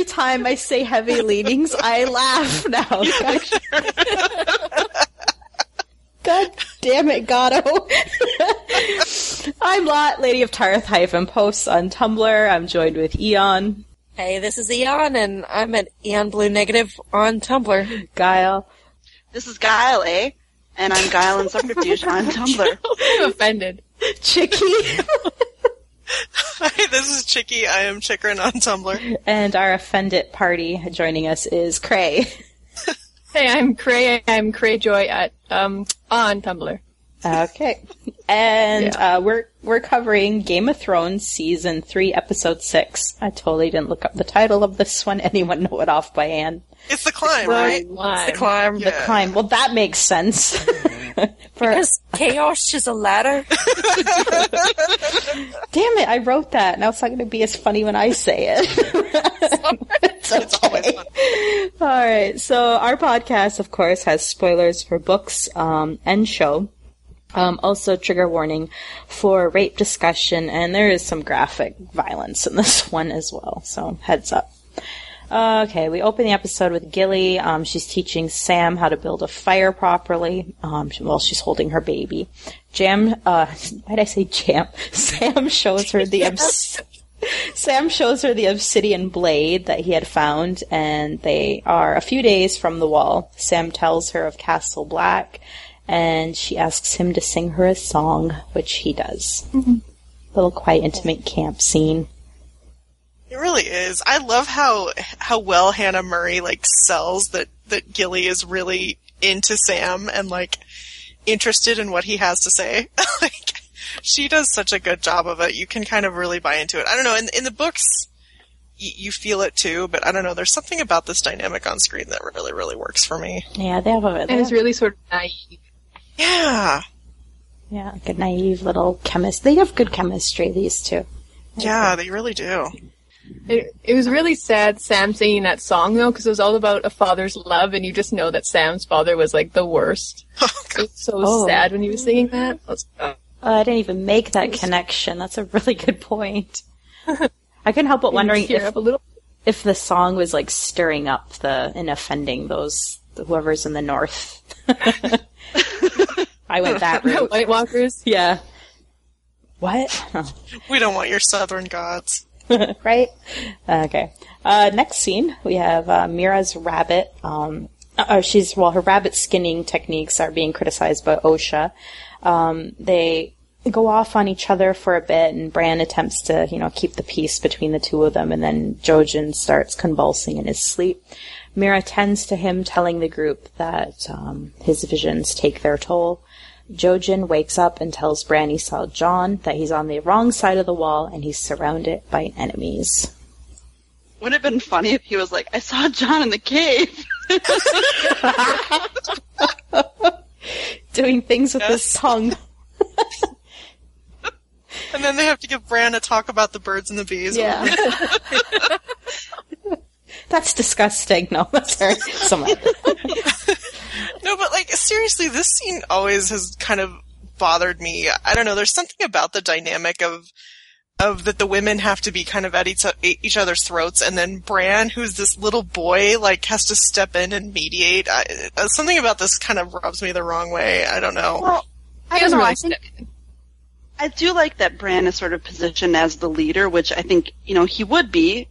Every time I say heavy leanings, I laugh now. God damn it, Gatto. I'm Lot, Lady of Tarth hyphen posts on Tumblr. I'm joined with Eon, Hey, this is Eon, and I'm at Eon Blue Negative on Tumblr. Guile, This is Guile, eh? And I'm Guile and Subterfuge on Tumblr. I'm offended. Chicky, Hi, this is Chicky. I am Chikrin on Tumblr. and our offended party joining us is Cray. Hey, I'm Cray. I'm Cray Joy at um on Tumblr. Okay. And uh, we're we're covering Game of Thrones season three, episode six. I totally didn't look up the title of this one. Anyone know it off by hand? It's the climb, right? The climb. Yeah. Climb. Well, that makes sense. For Because chaos is a ladder. damn it, I wrote that. Now it's not going to be as funny when I say it. it's It's always fun. All right. So our podcast, of course, has spoilers for books um, and show. Um, also, trigger warning for rape discussion, and there is some graphic violence in this one as well. So heads up. Okay, we open the episode with Gilly. Um, she's teaching Sam how to build a fire properly. Um, she- while she's holding her baby. Jam, uh, why did I say Jam? Sam shows her the obs- Sam shows her the obsidian blade that he had found, and they are a few days from the wall. Sam tells her of Castle Black, and she asks him to sing her a song, which he does. Little quiet, intimate camp scene. It really is. I love how how well Hannah Murray like sells that that Gilly is really into Sam and like interested in what he has to say. like she does such a good job of it. You can kind of really buy into it. I don't know. In in the books, y- you feel it too, but I don't know. There's something about this dynamic on screen that really really works for me. Yeah, they have a, they And it's really sort of naive. Yeah. yeah, like a naive little chemist. They have good chemistry, these two. Yeah, they really do. It, it was really sad Sam singing that song though, because it was all about a father's love, and you just know that Sam's father was like the worst. It was so Oh. sad when he was singing that. I was, uh, Oh, I didn't even make that connection. That's a really good point. I couldn't help but wondering if a little. if the song was like stirring up the and offending those whoever's in the north. I went that route. White Walkers. Yeah. What? Oh, We don't want your southern gods. right? Okay. Uh, next scene, we have uh, Meera's rabbit. Um, uh, she's well, her rabbit skinning techniques are being criticized by Osha. Um, they go off on each other for a bit, and Bran attempts to, you know, keep the peace between the two of them, and then Jojen starts convulsing in his sleep. Meera tends to him, telling the group that um, his visions take their toll. Jojen wakes up and tells Bran he saw Jon, that he's on the wrong side of the wall and he's surrounded by enemies. Would have been funny if he was like, I saw Jon in the cave. Doing things with his Yes. tongue. And then they have to give Bran a talk about the birds and the bees. Yeah. That's disgusting. No, that's her. Someone. No, but like seriously, this scene always has kind of bothered me. I don't know. There's something about the dynamic of of that the women have to be kind of at each, each other's throats, and then Bran, who's this little boy, like has to step in and mediate. I, uh, something about this kind of rubs me the wrong way. I don't know. Well, I He don't know. really I think. I do like that Bran is sort of positioned as the leader, which I think you know he would be,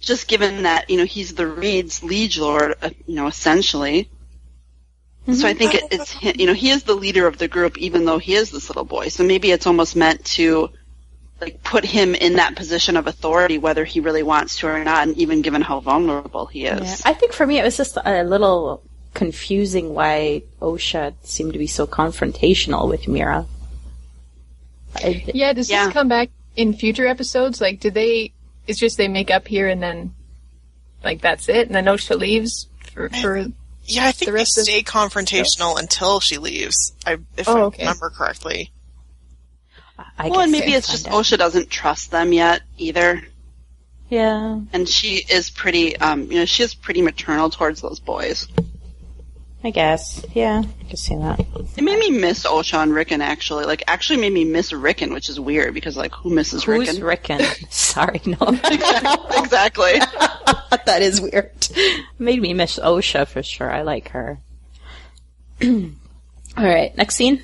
just given that you know he's the Reed's liege lord, uh, you know, essentially. So I mm-hmm. think it, it's you know he is the leader of the group, even though he is this little boy. So maybe it's almost meant to like put him in that position of authority, whether he really wants to or not, and even given how vulnerable he is. Yeah. I think for me it was just a little confusing why Osha seemed to be so confrontational with Meera. I, Yeah, does Yeah. this come back in future episodes? Like, do they? It's just they make up here and then, like that's it, and then Osha leaves for for. Yeah, I think The they rest of- stay confrontational until she leaves. I, if Oh, I okay. remember correctly. I well, and maybe it's just out. Osha doesn't trust them yet either. Yeah, And she is pretty, um, you know, she is pretty maternal towards those boys. I guess. Yeah, I can see that. It made me miss Osha and Rickon actually. Like, actually made me miss Rickon, which is weird because like, who misses Who's Rickon? Rickon? Sorry, no. exactly. that is weird. Made me miss Osha for sure. I like her. All right, next scene.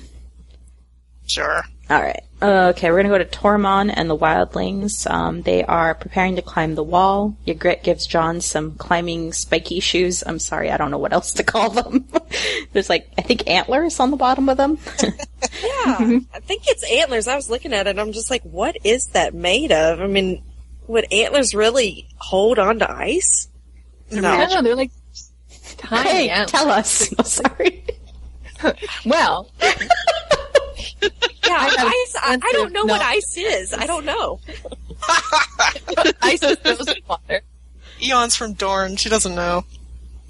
Sure. All right. Okay, we're gonna go to Tormund and the Wildlings. Um, they are preparing to climb the wall. Ygritte gives Jon some climbing spiky shoes. I'm sorry, I don't know what else to call them. There's like I think antlers on the bottom of them. Yeah, I think it's antlers. I was looking at it. I'm just like, what is that made of? I mean, would antlers really hold on to ice? I No. don't. They're like tiny. hey, antlers. tell us. No, sorry. Well, Yeah, ice. I, I don't sensitive know what ice is. I don't know. ice is frozen water. Eon's from Dorne. She doesn't know.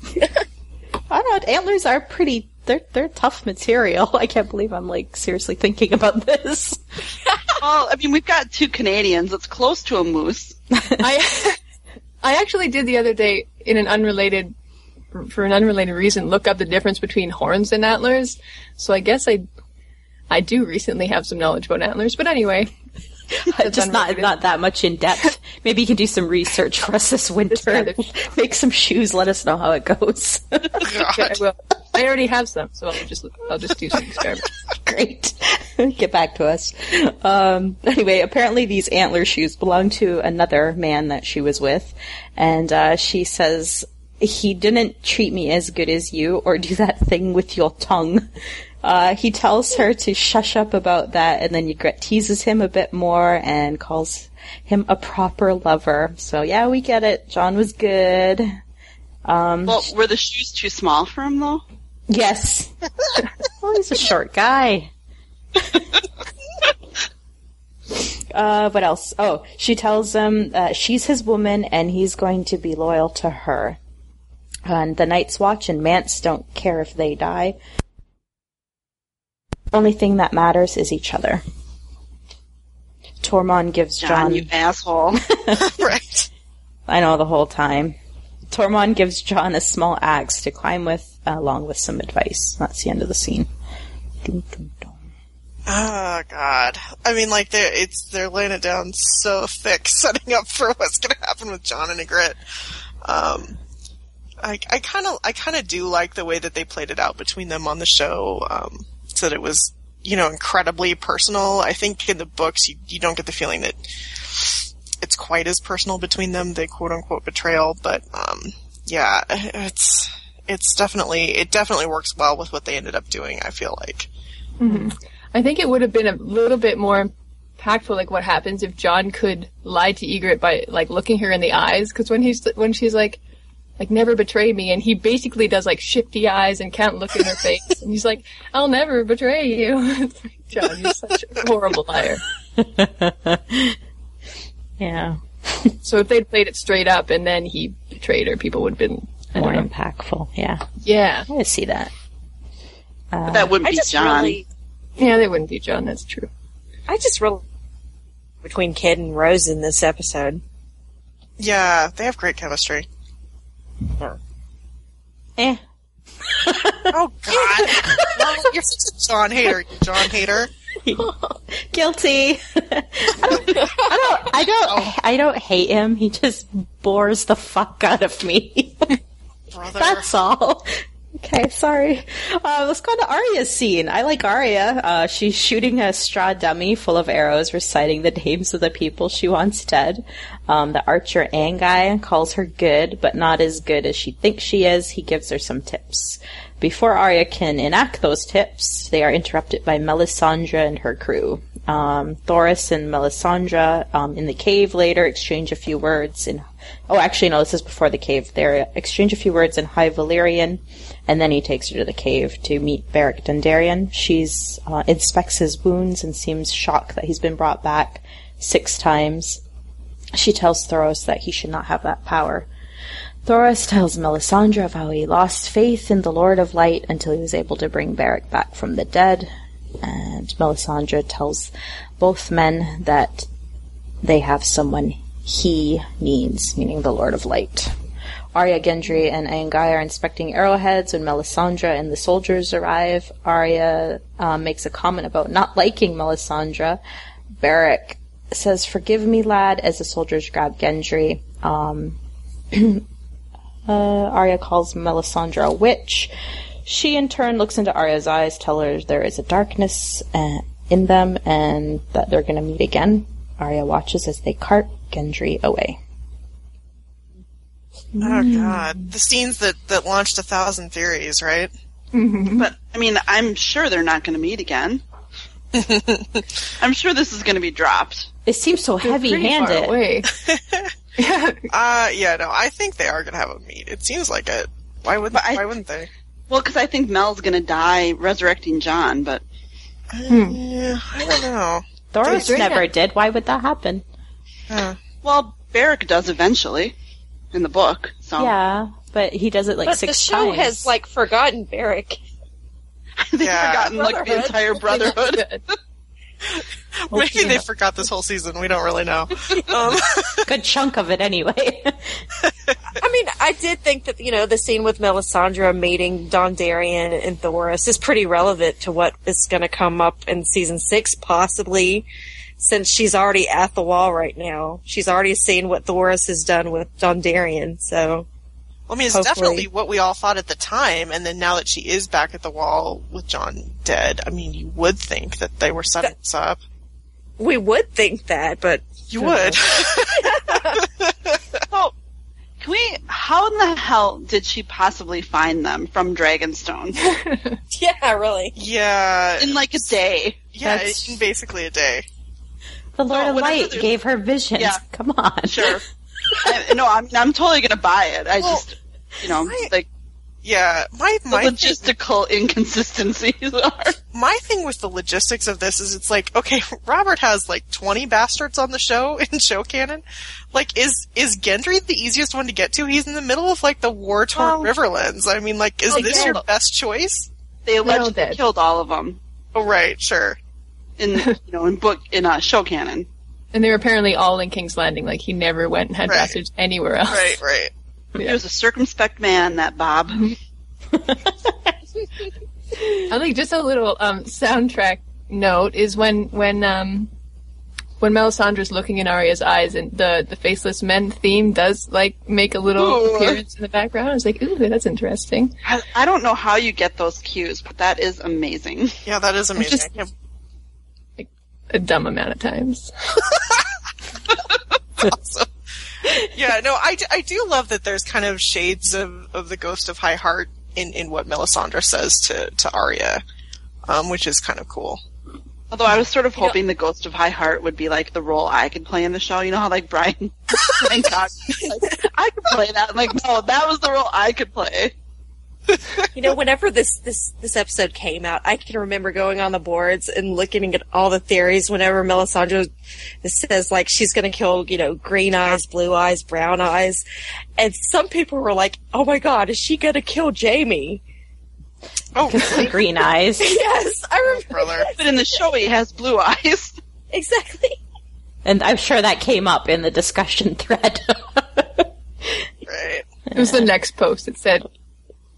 I don't know. Antlers are pretty. They're they're tough material. I can't believe I'm like seriously thinking about this. well, I mean, we've got two Canadians. It's close to a moose. I I actually did the other day in an unrelated for an unrelated reason look up the difference between horns and antlers. So I guess I I do recently have some knowledge about antlers, but anyway. Just not not that much in depth. Maybe you can do some research for us this winter. kind of- Make some shoes. Let us know how it goes. I will. I already have some, so I'll just I'll just do some experiments. Great. Get back to us. Um, anyway, apparently these antler shoes belong to another man that she was with, and uh, she says he didn't treat me as good as you, or do that thing with your tongue. Uh, he tells her to shush up about that, and then Ygritte teases him a bit more and calls him a proper lover. So yeah, we get it. Jon was good. Um, Well, were the shoes too small for him though? Yes. well, he's a short guy. uh, what else? Oh, she tells him uh, she's his woman and he's going to be loyal to her. And the Night's Watch and Mance don't care if they die. Only thing that matters is each other. Tormund gives Jon, Jon you asshole. right. I know the whole time. Tormund gives Jon a small axe to climb with, along with some advice. That's the end of the scene. Oh God. I mean, like they're it's they're laying it down so thick, setting up for what's going to happen with Jon and Ygritte. Um, I I kind of I kind of do like the way that they played it out between them on the show. Um, so that it was you know incredibly personal. I think in the books you you don't get the feeling that it's quite as personal between them, the quote unquote betrayal. But um, yeah, it's it's definitely it definitely works well with what they ended up doing. I feel like. I think it would have been a little bit more impactful, like what happens if Jon could lie to Ygritte by like looking her in the eyes. Because when he's when she's like, like never betray me, and he basically does like shifty eyes and can't look in her face, and he's like, I'll never betray you. Jon, you're such a horrible liar. Yeah. So if they'd played it straight up and then he betrayed her, people would have been More know. impactful. Yeah. Yeah, I see that. Uh, that wouldn't I be just Jon. really, yeah, they wouldn't be Jon. That's true. I just really between Kit and Rose in this episode. Yeah, they have great chemistry. eh. Oh God! Well, you're such a Jon hater, Jon hater. Guilty. I don't, I don't, I don't, I don't hate him. He just bores the fuck out of me. Brother. That's all. Okay, sorry. Uh, let's go to Arya's scene. I like Arya. Uh, she's shooting a straw dummy full of arrows, reciting the names of the people she wants dead. Um, the archer Anguy calls her good, but not as good as she thinks she is. He gives her some tips. Before Arya can enact those tips, they are interrupted by Melisandre and her crew. Um, Thoros and Melisandre um, in the cave later exchange a few words in. Oh, actually, no, this is before the cave. They exchange a few words in High Valyrian, and then he takes her to the cave to meet Beric Dondarrion. She uh, inspects his wounds and seems shocked that he's been brought back. six times. She tells Thoros that he should not have that power. Thoros tells Melisandre of how he lost faith in the Lord of Light until he was able to bring Beric back from the dead. And Melisandre tells both men that they have someone he needs, meaning the Lord of Light. Arya, Gendry, and Anguy are inspecting arrowheads when Melisandre and the soldiers arrive. Arya um, makes a comment about not liking Melisandre. Beric says, "Forgive me, lad," as the soldiers grab Gendry. Um, uh, Arya calls Melisandre a witch. She, in turn, looks into Arya's eyes, tells her there is a darkness uh, in them and that they're going to meet again. Arya watches as they cart Gendry away. Oh god, the scenes that that launched a thousand theories, right? But I mean, I'm sure they're not going to meet again. I'm sure this is going to be dropped. It seems so Pretty far heavy-handed. away. yeah. Uh yeah, no, I think they are gonna have a meet. It seems like it. Why would But I- why wouldn't they? Well, because I think Mel's going to die resurrecting Jon, but Yeah, I don't know. Thoros Dude, never Rhaena- did. Why would that happen? Uh, well, Beric does eventually in the book. So Yeah, but he does it like but six the show times. has like forgotten Beric. they've Yeah. forgotten like the entire brotherhood. Good. maybe they forgot this whole season. We don't really know. Um, good chunk of it anyway. I mean, I did think that you know the scene with Melisandre meeting Dondarrion and Thoros is pretty relevant to what is going to come up in season six, possibly, since she's already at the wall right now. She's already seen what Thoros has done with Don Dondarrion, so I mean, it's Hopefully. definitely what we all thought at the time, and then now that she is back at the wall with Jon dead, I mean, you would think that they were setting this up. We would think that, but You would. So, can we? How in the hell did she possibly find them from Dragonstone yeah, really. yeah. in like a day? yeah, That's- in basically a day. the Lord So of Light there's- gave her visions. Yeah. Come on. Sure. I, no, I'm I'm totally gonna buy it. I Well, just, you know, I- like Yeah, my the my thing, logistical inconsistencies are. my thing with the logistics of this is it's like okay, Robert has like twenty bastards on the show in show canon. Like, is is Gendry the easiest one to get to? He's in the middle of like the war torn Well- Riverlands. I mean, like, is Well, this yeah. your best choice? They allegedly dead. killed all of them Oh, right, sure. in you know in book in uh, show canon. And they were apparently all in King's Landing. Like he never went and had Right. passage anywhere else. Right, right. He was a circumspect man, that Bob. I think just a little um, soundtrack note is when when um, when Melisandre's looking in Arya's eyes and the the faceless men theme does like make a little Ooh. appearance in the background. I was like, ooh, that's interesting. I, I don't know how you get those cues, but that is amazing. Yeah, that is amazing. just- I can't- A dumb amount of times. yeah, no, I, d- I do love that there's kind of shades of, of the Ghost of High Heart in, in what Melisandre says to, to Arya, um, which is kind of cool. Although I was sort of hoping the Ghost of High Heart would be like the role I could play in the show. You know how like Brian, Brian Cox, like, I could play that. I'm like, no, that was the role I could play. You know, whenever this this this episode came out, I can remember going on the boards and looking at all the theories. Whenever Melisandre says like she's going to kill, you know, green eyes, blue eyes, brown eyes, and some people were like, "Oh my god, is she going to kill Jaime?" Oh, really? Green eyes. Yes, I remember Brother. But in the show, he has blue eyes. exactly. And I'm sure that came up in the discussion thread. Right. It was the next post. It said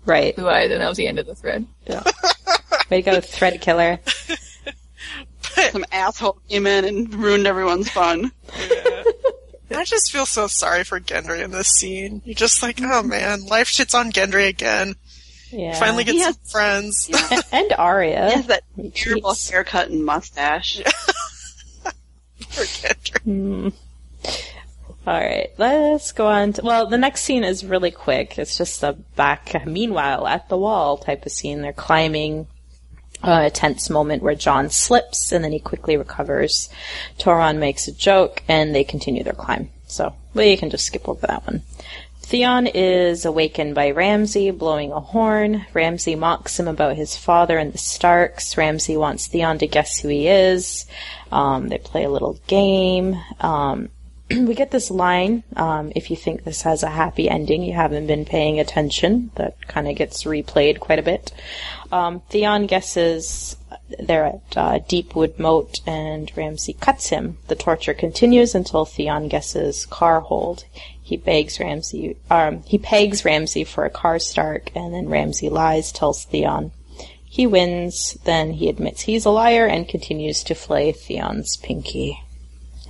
right. blue eyes, and that was the end of the thread. Way to go, thread killer. Some asshole came in and ruined everyone's fun. I just feel so sorry for Gendry in this scene. You're just like, oh mm-hmm. man, life shits on Gendry again. Yeah. Finally gets He some friends. and, and Arya. He has that He terrible haircut and mustache. for Gendry. Hmm. All right, let's go on. To, well, the next scene is really quick. It's just a back, meanwhile, at the wall type of scene. They're climbing. Uh, a tense moment where Jon slips and then he quickly recovers. Tormund makes a joke and they continue their climb. So we can just skip over that one. Theon is awakened by Ramsay blowing a horn. Ramsay mocks him about his father and the Starks. Ramsay wants Theon to guess who he is. Um, they play a little game. Um, we get this line um, if you think this has a happy ending, you haven't been paying attention. That kind of gets replayed quite a bit. Um, Theon guesses they're at uh, Deepwood Motte and Ramsay cuts him. The torture continues until Theon guesses Karhold. He begs Ramsay, um, he pegs Ramsay for a Karstark, and then Ramsay lies, tells Theon. He wins, then he admits he's a liar and continues to flay Theon's pinky.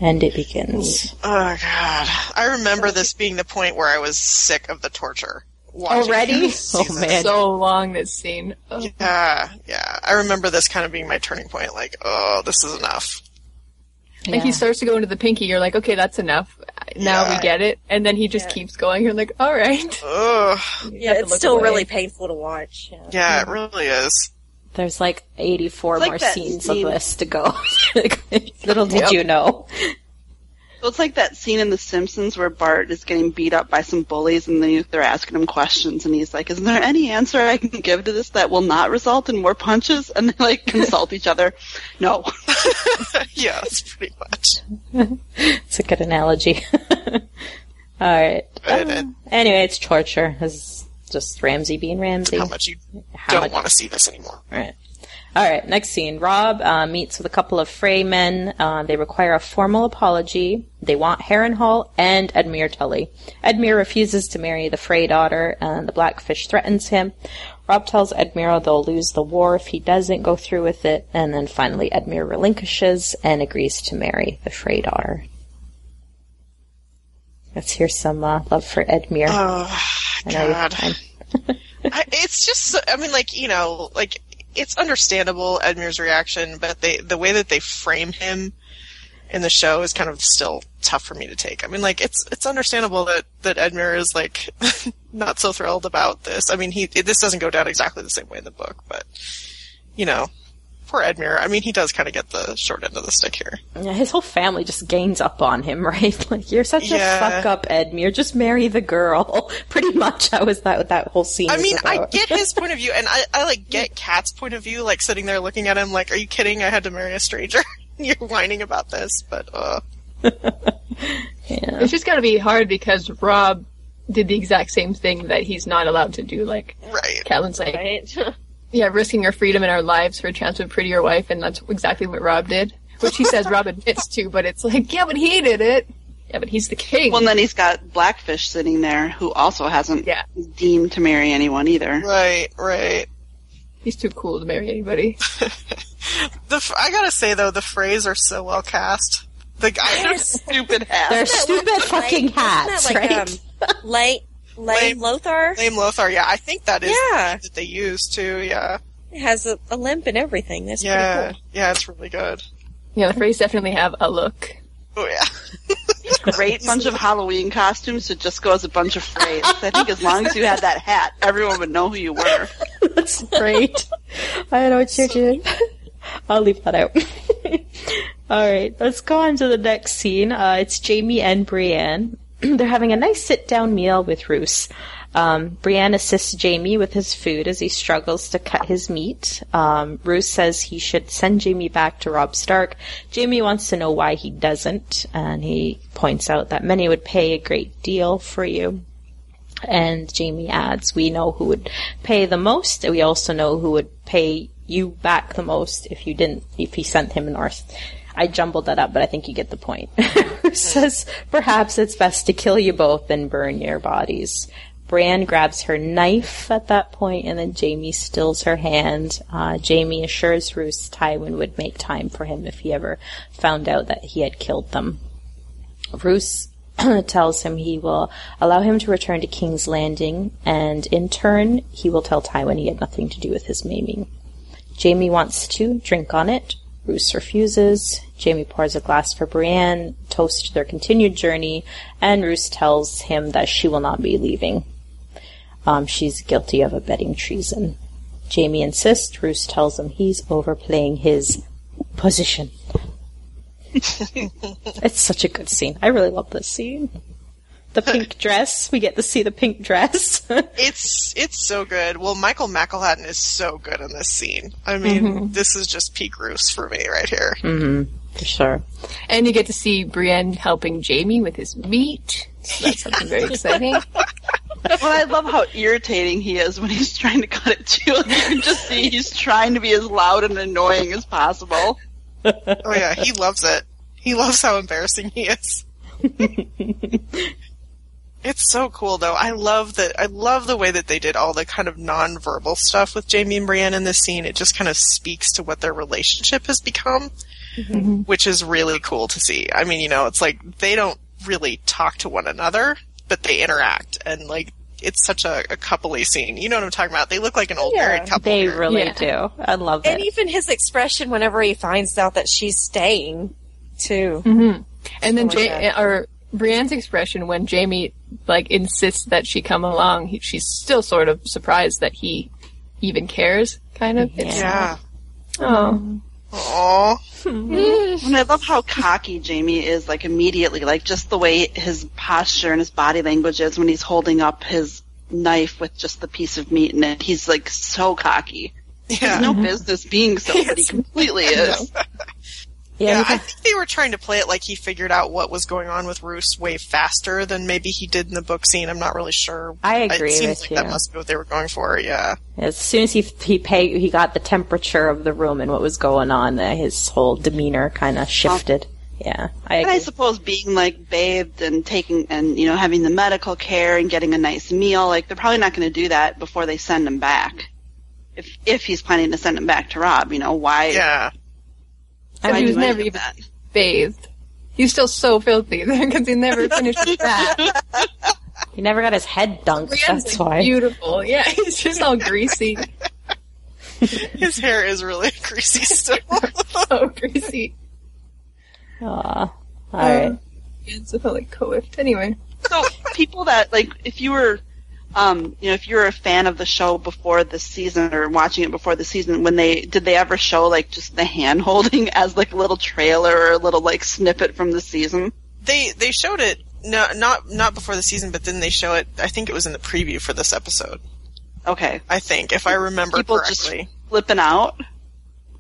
And it begins. Oh god. I remember this being the point where I was sick of the torture. Already? Oh man. So long this scene. Oh, Yeah, yeah. I remember this kind of being my turning point. Like, oh, this is enough. Like he starts to go into the pinky, you're like, okay, that's enough. Now Yeah. we get it. And then he just keeps going. You're like, all right. Ugh. Yeah, it's still away. really painful to watch. Yeah. Yeah, it really is. There's like 84 It's like more scenes scene- of this to go. Little did Yep. you know. Well, it's like that scene in The Simpsons where Bart is getting beat up by some bullies, and they're asking him questions, and he's like, "Isn't there any answer I can give to this that will not result in more punches?" And they like consult each other. No. yeah, that's pretty much. It's a good analogy. Alright. And, and Anyway, it's torture. It's just Ramsay being Ramsay. how much you How don't much- want to see this anymore. Right. All right. Next scene. Robb uh, meets with a couple of Frey men. Uh, they require a formal apology. They want Harrenhal and Edmure Tully. Edmure refuses to marry the Frey daughter, and the Blackfish threatens him. Robb tells Edmure they'll lose the war if he doesn't go through with it, and then finally Edmure relinquishes and agrees to marry the Frey daughter. Let's hear some uh, love for Edmure. I God. I, it's just, I mean, like, you know, like, it's understandable, Edmure's reaction, but they, the way that they frame him in the show is kind of still tough for me to take. I mean, like, it's, it's understandable that, that Edmure is, like, not so thrilled about this. I mean, he, this doesn't go down exactly the same way in the book, but, you know, poor Edmure. I mean, he does kind of get the short end of the stick here. Yeah, his whole family just gains up on him, right? Like, you're such Yeah. a fuck up, Edmure. Just marry the girl. Pretty much, that was that what that whole scene. I was mean, I get his point of view, and I, I like get Kat's point of view, like sitting there looking at him, like, "Are you kidding? I had to marry a stranger." You're whining about this, but uh, yeah. It's just gotta be hard because Robb did the exact same thing that he's not allowed to do. Like, right. Catelyn's like, Right? Yeah, risking our freedom and our lives for a chance with a prettier wife, and that's exactly what Robb did. Which he says Robb admits to, but it's like, yeah, but he did it. Yeah, but he's the king. Well, and then he's got Blackfish sitting there, who also hasn't Yeah. deemed to marry anyone either. Right, right. he's too cool to marry anybody. The f- I gotta say though, the Freys are so well cast. The guy, Stupid hat. They're stupid fucking hats, Isn't right? like, um, Lane, Lane Lame. Lothar? Lame Lothar. Yeah, I think that is Yeah. that they use too. Yeah, It has a, a limp and everything. That's yeah, pretty cool. yeah. It's really good. Yeah, the Freys definitely have a look. Oh yeah. Great bunch of Halloween costumes to just go as a bunch of Freys. I think as long as you had that hat, everyone would know who you were. That's great. I don't know what you're doing. I'll leave that out. Alright, let's go on to the next scene. Uh, it's Jaime and Brienne. They're having a nice sit down meal with Roose. Um, Brienne assists Jaime with his food as he struggles to cut his meat. Um, Roose says he should send Jaime back to Robb Stark. Jaime wants to know why he doesn't, and he points out that many would pay a great deal for you. And Jaime adds, we know who would pay the most, and we also know who would pay you back the most if you didn't, if he sent him north. I jumbled that up, but I think you get the point. Says, perhaps it's best to kill you both and burn your bodies. Bran grabs her knife at that point, and then Jaime stills her hand. Uh, Jaime assures Roose Tywin would make time for him if he ever found out that he had killed them. Roose tells him he will allow him to return to King's Landing, and in turn, he will tell Tywin he had nothing to do with his maiming. Jaime wants to drink on it. Roose refuses. Jaime pours a glass for Brienne, toast to their continued journey, and Roose tells him that she will not be leaving. Um, she's guilty of abetting treason. Jaime insists. Roose tells him he's overplaying his position. it's such a good scene. I really love this scene. The pink dress. We get to see the pink dress. It's it's so good. Well, Michael McElhatton is so good in this scene. I mean, Mm-hmm. this is just peak Roose for me right here. for sure. And you get to see Brienne helping Jaime with his meat. So that's something very exciting. Well, I love how irritating he is when he's trying to cut it too. You can just see he's trying to be as loud and annoying as possible. Oh yeah, he loves it. He loves how embarrassing he is. It's so cool though. I love that. I love the way that they did all the kind of non-verbal stuff with Jaime and Brienne in this scene. It just kind of speaks to what their relationship has become, mm-hmm. Mm-hmm. which is really cool to see. I mean, you know, it's like they don't really talk to one another, but they interact, and like it's such a, a coupley scene. You know what I'm talking about? They look like an old Yeah. married couple. They here. really Yeah. do. I love that. And it. even his expression whenever he finds out that she's staying, too. Mm-hmm. And then Oh my or Brienne's expression when Jaime like insists that she come along, he, she's still sort of surprised that he even cares. Kind of. It's, yeah. Oh, Aw. And I love how cocky Jaime is, like immediately, like just the way his posture and his body language is when he's holding up his knife with just the piece of meat in it. He's like so cocky. He has no business being so, but he completely is. Yeah, Yeah, I think they were trying to play it like he figured out what was going on with Roose way faster than maybe he did in the book scene. I'm not really sure. I agree It seems with like you. that must be what they were going for. Yeah, As soon as he he pay, he got the temperature of the room and what was going on, uh, his whole demeanor kind of shifted. Yeah, I And I suppose being like bathed and taking and you know having the medical care and getting a nice meal, like they're probably not going to do that before they send him back. If if he's planning to send him back to Robb, you know why? yeah. And he was never even that? bathed. He's still so filthy because he never finished his bath. He never got his head dunked. Brienne's That's why. beautiful. Yeah, he's just all greasy, His hair is really greasy still. so greasy. Aw. Uh, all right. It's so like coiffed. Anyway, So people that like, if you were, um, you know, if you were a fan of the show before the season or watching it before the season, when they did they ever show like just the hand holding as like a little trailer or a little like snippet from the season? they they showed it no, not not before the season, but then they show it. I think it was in the preview for this episode. Okay, I think, if I remember people just correctly. flipping out.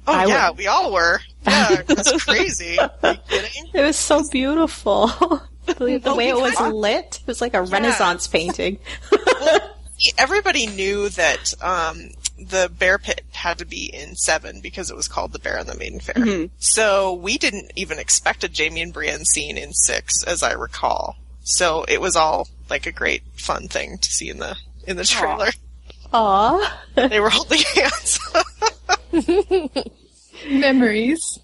oh I yeah, would- we all were. Yeah, that's crazy. Are you kidding? It was so beautiful. the the way it was because- lit, it was like a Renaissance painting. Everybody knew that um, the bear pit had to be in seven because it was called the Bear and the Maiden Fair. So we didn't even expect a Jaime and Brienne scene in six, as I recall. So it was all like a great fun thing to see in the in the trailer. Aw. They were holding hands. memories.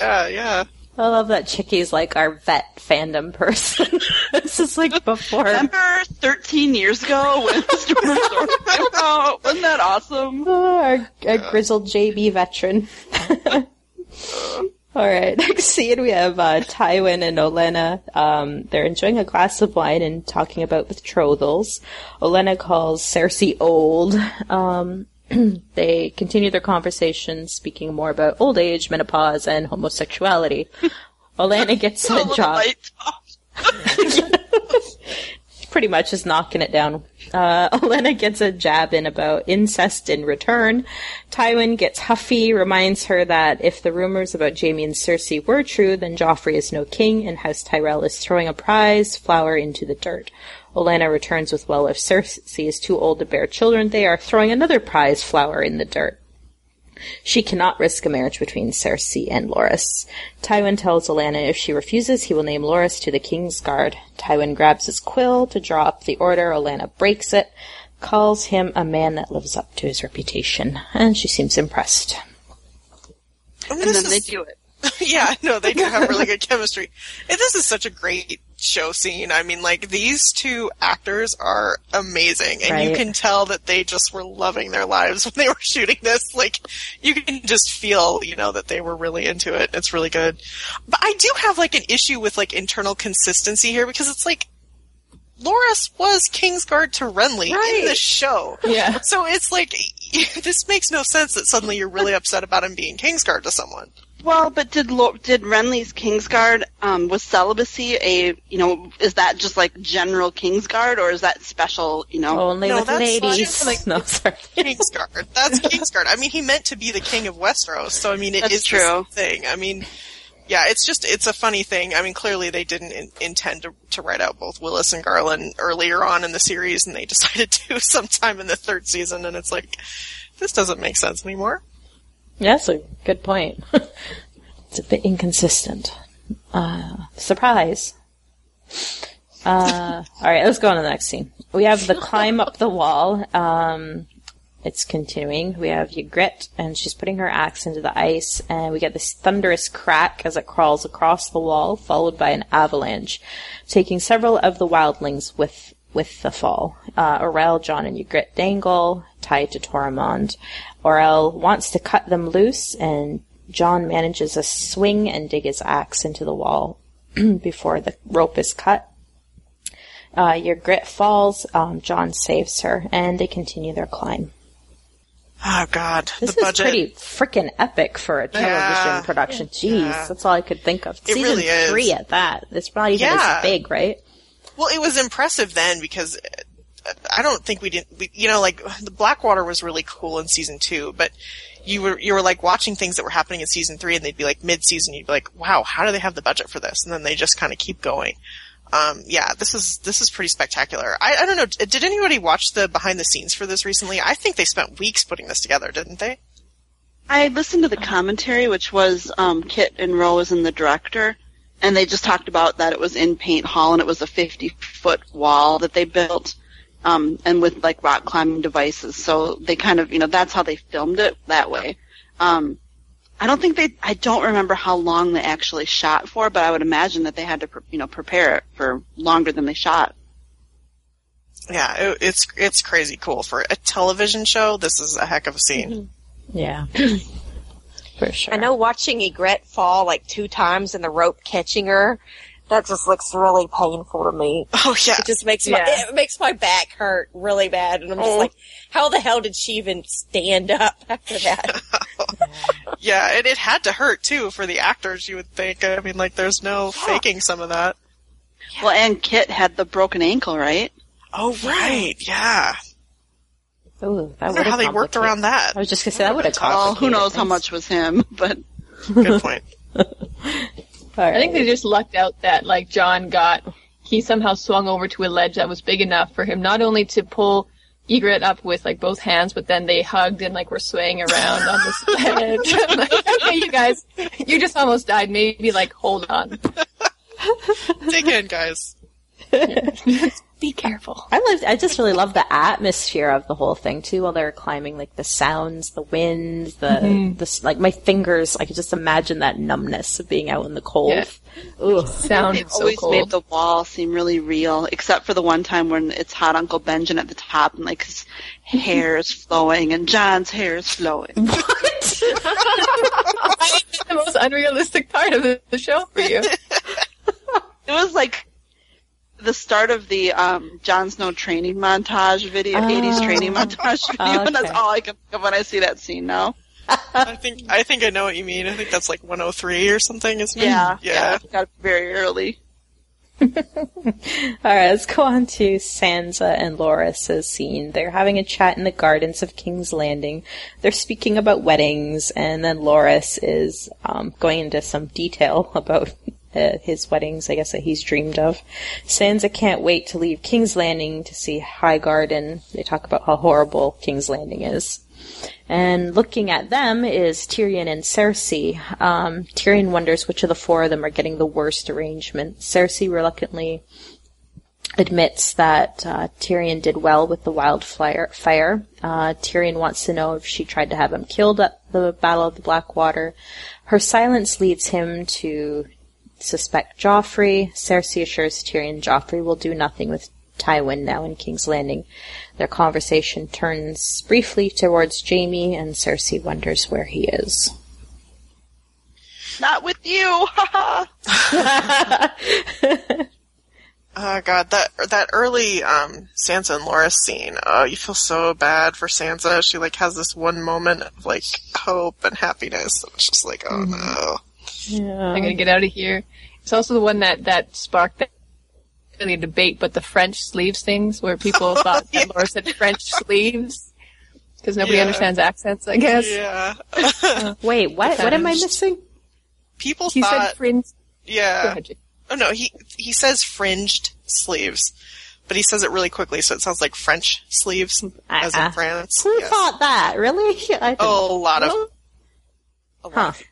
yeah, yeah. I love that Chickie's like our vet fandom person. this is like before. Remember 13 years ago when Storm came out? Wasn't that awesome? Oh, our, our grizzled JB veteran. All right, next scene we have uh, Tywin and Olenna. Um, they're enjoying a glass of wine and talking about betrothals. Olenna calls Cersei old. Um, they continue their conversation, speaking more about old age, menopause, and homosexuality. Olenna gets A job. pretty much is knocking it down. Uh, Olenna gets a jab in about incest in return. Tywin gets huffy, reminds her that if the rumors about Jaime and Cersei were true, then Joffrey is no king, and House Tyrell is throwing a prize flower into the dirt. Olenna returns with, well, if Cersei is too old to bear children, they are throwing another prize flower in the dirt. She cannot risk a marriage between Cersei and Loras. Tywin tells Olenna if she refuses, he will name Loras to the King's Guard. Tywin grabs his quill to draw up the order. Olenna breaks it, calls him a man that lives up to his reputation, and she seems impressed. And And this then they do it. yeah, no, they do have really good chemistry. And this is such a great show scene. I mean, like, these two actors are amazing. And you can tell that they just were loving their lives when they were shooting this. Like, you can just feel, you know, that they were really into it. It's really good. But I do have, like, an issue with, like, internal consistency here because it's like, Loras was Kingsguard to Renly in the show. Yeah. So it's like, this makes no sense that suddenly you're really upset about him being Kingsguard to someone. Well, but did did Renly's Kingsguard um, was celibacy a you know is that just like general Kingsguard or is that special you know? Only No, with that's ladies. like- no, sorry. Kingsguard. That's Kingsguard. I mean, he meant to be the king of Westeros, so I mean, it That's is true. the same thing. I mean, yeah, it's just it's a funny thing. I mean, clearly they didn't in, intend to, to write out both Willas and Garland earlier on in the series, and they decided to sometime in the third season. And it's like, this doesn't make sense anymore. That's a good point. it's a bit inconsistent. Uh, surprise. Uh, alright, let's go on to the next scene. We have the climb up the wall. Um, it's continuing. We have Ygritte, and she's putting her axe into the ice, and we get this thunderous crack as it crawls across the wall, followed by an avalanche, taking several of the wildlings with with the fall. Uh, Jon, and Ygritte dangle, tied to Tormund. Orell wants to cut them loose, and Jon manages a swing and dig his axe into the wall before the rope is cut. Uh, Ygritte falls, um, Jon saves her, and they continue their climb. Oh God, This the is budget. pretty freaking epic for a television Yeah. production. Jeez, Yeah. that's all I could think of. It Season really three at that. It's not even Yeah. as big, right? Well, it was impressive then because uh, I don't think we didn't. We, you know, like the Blackwater was really cool in season two, but you were you were like watching things that were happening in season three, and they'd be like mid season. You'd be like, wow, how do they have the budget for this? And then they just kind of keep going. Um, yeah, this is this is pretty spectacular. I, I don't know. Did anybody watch the behind the scenes for this recently? I think they spent weeks putting this together, didn't they? I listened to the commentary, which was um, Kit and Rose and the director, and they just talked about that it was in Paint Hall and it was a 50 foot wall that they built, um, and with like rock climbing devices. So they kind of, you know, that's how they filmed it that way. Um, I don't think they, I don't remember how long they actually shot for, but I would imagine that they had to, pre- you know, prepare it for longer than they shot. Yeah, it, it's it's crazy cool for a television show. This is a heck of a scene. Yeah. For sure. I know watching Ygritte fall like two times and the rope catching her, that just looks really painful to me. Oh yeah, It just makes my Yeah. it makes my back hurt really bad, and I'm just Oh. like, how the hell did she even stand up after that? Yeah, and it had to hurt too for the actors, you would think. I mean, like, there's no faking some of that. Well, and Kit had the broken ankle, right? Oh, right, yeah. Ooh, that I wonder how they worked around that. I was just gonna say that would have Well, who knows how much was him, but Good point. I think they just lucked out that like Jon got he somehow swung over to a ledge that was big enough for him not only to pull Ygritte up with like both hands, but then they hugged and like were swaying around on this ledge. Like, okay, you guys, you just almost died. Maybe like hold on. Dig in, guys. Be careful. I loved, I just really love the atmosphere of the whole thing too. While they're climbing, like the sounds, the wind, the Mm-hmm. the like my fingers. I could just imagine that numbness of being out in the cold. Yeah. Ooh. Sounded They've so always cold. made the wall seem really real, except for the one time when it's hot Uncle Benjamin at the top and like his hair is flowing and Jon's hair is flowing. What? the most unrealistic part of the, the show for you. It was like the start of the um, Jon Snow training montage video, 80s training montage video, and that's all I can think of when I see that scene now. I think I think I know what you mean. I think that's like 103 or something, isn't it? Yeah, Yeah. Got very early. All right, let's go on to Sansa and Loras's scene. They're having a chat in the gardens of King's Landing. They're speaking about weddings, and then Loras is um, going into some detail about uh, his weddings, I guess that he's dreamed of. Sansa can't wait to leave King's Landing to see High Garden. They talk about how horrible King's Landing is. And looking at them is Tyrion and Cersei. Um, Tyrion wonders which of the four of them are getting the worst arrangement. Cersei reluctantly admits that uh, Tyrion did well with the wildfire. Fire. Uh, Tyrion wants to know if she tried to have him killed at the Battle of the Blackwater. Her silence leads him to suspect Joffrey. Cersei assures Tyrion Joffrey will do nothing with Tywin now in King's Landing. Their conversation turns briefly towards Jaime, and Cersei wonders where he is. Not with you! haha. Oh god, that that early um, Sansa and Loras scene. Oh, you feel so bad for Sansa. She like has this one moment of like hope and happiness. And it's just like, oh no. I'm gonna get out of here. It's also the one that that sparked that really a debate, but the French sleeves things where people oh, thought that Laura said French sleeves because nobody Yeah. understands accents. I guess. Yeah. Wait, what? What am I missing? people He thought, said fringe. Go yeah. ahead, Jake. Oh no, he he says fringed sleeves, but he says it really quickly, so it sounds like French sleeves, as Uh-uh. in uh, France. Who Yes. thought that? Really? I didn't. Oh, a lot of a lot Huh. of people.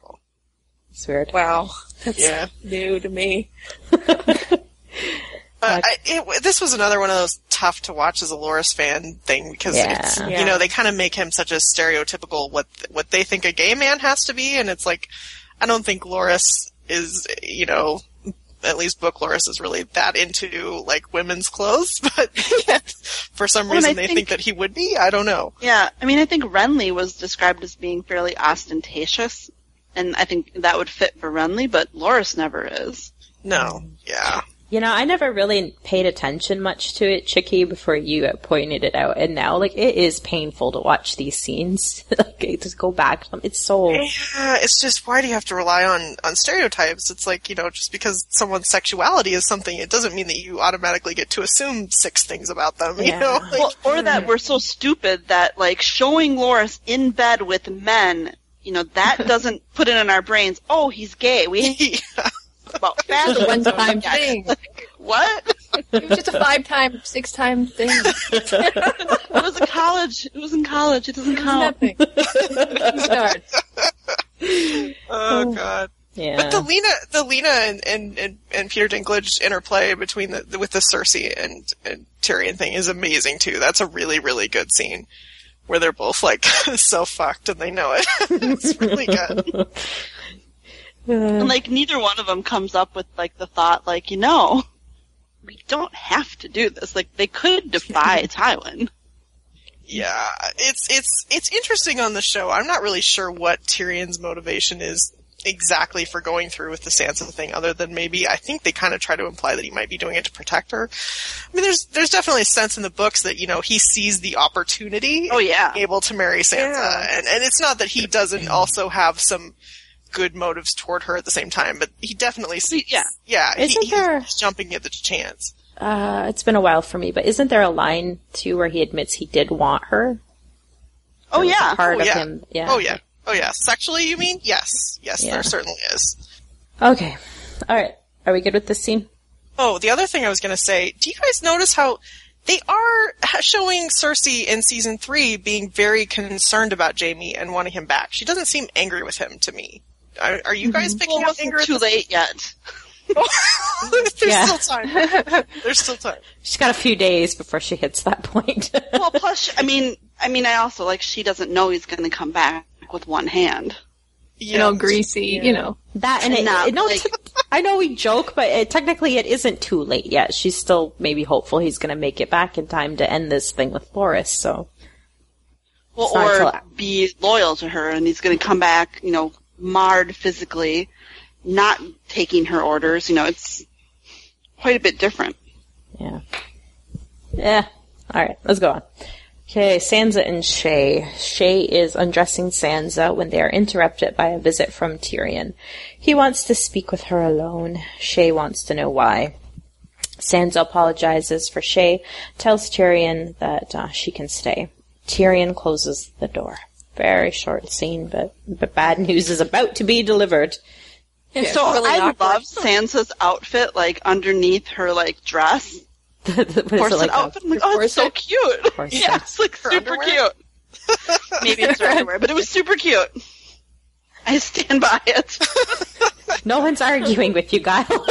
It's weird. Wow. That's Yeah. new to me. Uh, I, it, this was another one of those tough to watch as a Loras fan thing because Yeah. it's you know they kind of make him such a stereotypical what what they think a gay man has to be, and it's like I don't think Loras is you know at least book Loras is really that into like women's clothes, but for some reason they think- think that he would be. I don't know. Yeah, I mean, I think Renly was described as being fairly ostentatious, and I think that would fit for Renly, but Loras never is. No, yeah. You know, I never really paid attention much to it, Chicky, before you pointed it out, and now, like, it is painful to watch these scenes. like, just go back. It's so. Yeah, it's just why do you have to rely on on stereotypes? It's like you know, just because someone's sexuality is something, it doesn't mean that you automatically get to assume six things about them. Yeah. You know, like, Well, or that we're so stupid that, like, showing Loras in bed with men, you know, that doesn't put it in our brains, oh, he's gay. We yeah. about fashion. One time Yeah. thing. What? It was just a five time, six time thing. It was a college. It was in college. It doesn't count. Nothing. Start. Oh, oh god. Yeah. But the Lena, the Lena and, and, and, and Peter Dinklage interplay between the with the Cersei and, and Tyrion thing is amazing too. That's a really really good scene where they're both like so fucked and they know it. it's really good. Uh, and like neither one of them comes up with like the thought like, you know, we don't have to do this. Like they could defy Tywin. Yeah, it's it's it's interesting on the show. I'm not really sure what Tyrion's motivation is exactly for going through with the Sansa thing, other than maybe I think they kind of try to imply that he might be doing it to protect her. I mean, there's there's definitely a sense in the books that you know he sees the opportunity, Oh yeah. able to marry Sansa, Yeah. and and it's not that he doesn't also have some good motives toward her at the same time, but he definitely sees, Yeah. yeah, Isn't he's, there- he's jumping at the chance. Uh, it's been a while for me, but isn't there a line too where he admits he did want her? Oh yeah. Part Oh of yeah. him, yeah. Oh yeah. Oh yeah. Sexually, you mean? Yes. Yes, Yeah. there certainly is. Okay. All right. Are we good with this scene? Oh, the other thing I was going to say, do you guys notice how they are showing Cersei in season three being very concerned about Jaime and wanting him back? She doesn't seem angry with him to me. Are, are you guys mm-hmm. picking Well, up anger? too this- late yet. There's Yeah. still time. There's still time. She's got a few days before she hits that point. Well, plus, I mean, I mean, I also like she doesn't know he's going to come back with one hand. You know, greasy, you know. that and it, Not it- no, like- t- I know we joke, but it, technically it isn't too late yet. She's still maybe hopeful he's going to make it back in time to end this thing with Loras. So Well, or till- be loyal to her, and he's going to come back, you know, marred physically, not taking her orders. You know, it's quite a bit different. yeah, yeah. All right, let's go on. Okay, Sansa and Shae. Shae is undressing Sansa when they are interrupted by a visit from Tyrion. He wants to speak with her alone. Shae wants to know why. Sansa apologizes for Shae, tells Tyrion that uh, she can stay. Tyrion closes the door. Very short scene, but, but bad news is about to be delivered. so really I awkward. love Sansa's outfit, like underneath her like dress, what is it corset like? a- outfit. I'm like, oh, it's so cute. Corset. Yeah, it's like Her super underwear? cute. Maybe it's her underwear, but it was super cute. I stand by it. no one's arguing with you, Guile. Come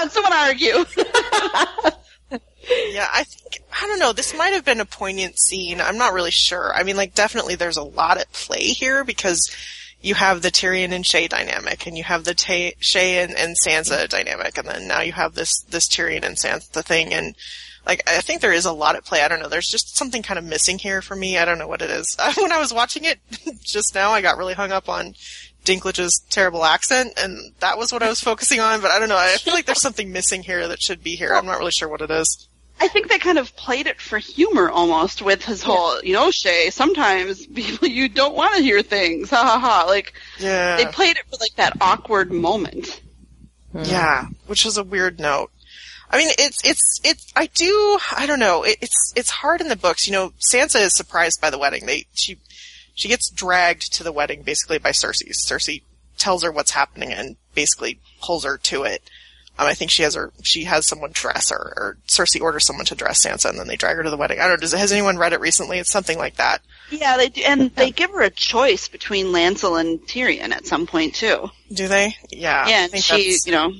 on, someone argue. Yeah, I think I don't know. This might have been a poignant scene. I'm not really sure. I mean, like, definitely there's a lot at play here because you have the Tyrion and Shae dynamic, and you have the Ta- Shae and, and Sansa dynamic, and then now you have this this Tyrion and Sansa thing, and like I think there is a lot at play. I don't know. There's just something kind of missing here for me. I don't know what it is. when I was watching it just now, I got really hung up on Dinklage's terrible accent, and that was what I was focusing on. But I don't know. I feel like there's something missing here that should be here. I'm not really sure what it is. I think they kind of played it for humor almost with his whole, you know, Shae, sometimes people, you don't want to hear things. Ha ha ha. Like, Yeah. they played it for like that awkward moment. Yeah, which was a weird note. I mean, it's it's it's. I do. I don't know. It, it's it's hard in the books. You know, Sansa is surprised by the wedding. They she she gets dragged to the wedding basically by Cersei. Cersei tells her what's happening and basically pulls her to it. Um, I think she has her, she has someone dress her, or Cersei orders someone to dress Sansa, and then they drag her to the wedding. I don't know. Does, has anyone read it recently? It's something like that. Yeah, they do, and they give her a choice between Lancel and Tyrion at some point too. Do they? Yeah. Yeah, and she, that's- you know,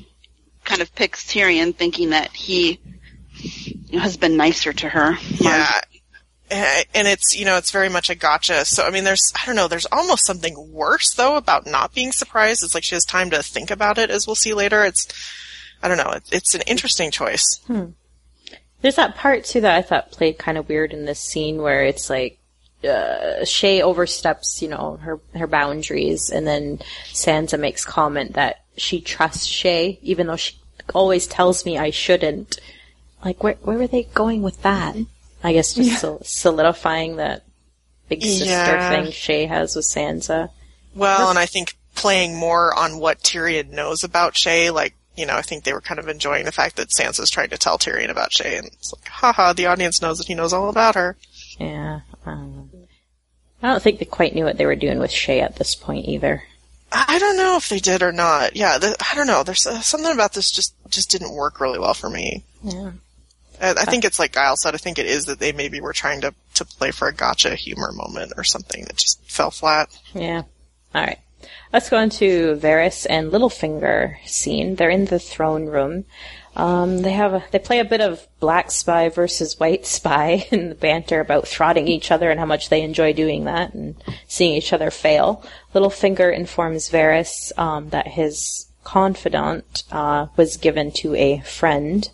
kind of picks Tyrion, thinking that he you know, has been nicer to her. Yeah. And it's, you know, it's very much a gotcha. So, I mean, there's, I don't know, there's almost something worse, though, about not being surprised. It's like she has time to think about it, as we'll see later. It's, I don't know, it, it's an interesting choice. There's that part too that I thought played kind of weird in this scene where it's like uh, Shae oversteps, you know, her her boundaries, and then Sansa makes comment that she trusts Shae, even though she always tells me I shouldn't. Like, where where were they going with that? I guess just sol- solidifying that big sister Yeah. thing Shae has with Sansa. Well, and I think playing more on what Tyrion knows about Shae, like, you know, I think they were kind of enjoying the fact that Sansa's trying to tell Tyrion about Shae, and it's like, haha, the audience knows that he knows all about her. Yeah, um, I don't think they quite knew what they were doing with Shae at this point either. I don't know if they did or not. Yeah, the, I don't know. There's uh, something about this just just didn't work really well for me. Yeah. I, I think it's like Giles said. I think it is that they maybe were trying to to play for a gotcha humor moment or something that just fell flat. Yeah. All right. Let's go into Varys and Littlefinger scene. They're in the throne room. Um, they have a, they play a bit of black spy versus white spy in the banter about throtting each other and how much they enjoy doing that and seeing each other fail. Littlefinger informs Varys um, that his confidant uh, was given to a friend.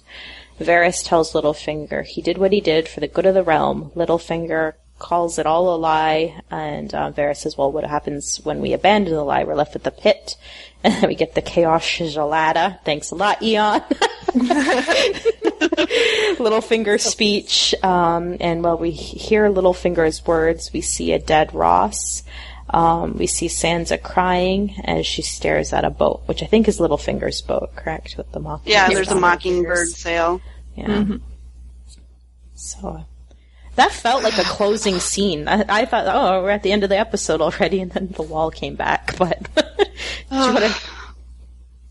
Varys tells Littlefinger he did what he did for the good of the realm. Littlefinger calls it all a lie, and uh, Varys says, "Well, what happens when we abandon the lie? We're left with the pit." And then we get the chaos gelada. Thanks a lot, Eon. Littlefinger's speech, um, and while we hear Littlefinger's words, we see a dead Ros. Um, we see Sansa crying as she stares at a boat, which I think is Littlefinger's boat, correct? With the mockingbird. Yeah, there's a mockingbird sail. Yeah. So that felt like a closing scene. I, I thought, oh, we're at the end of the episode already, and then the wall came back. But did you wanna-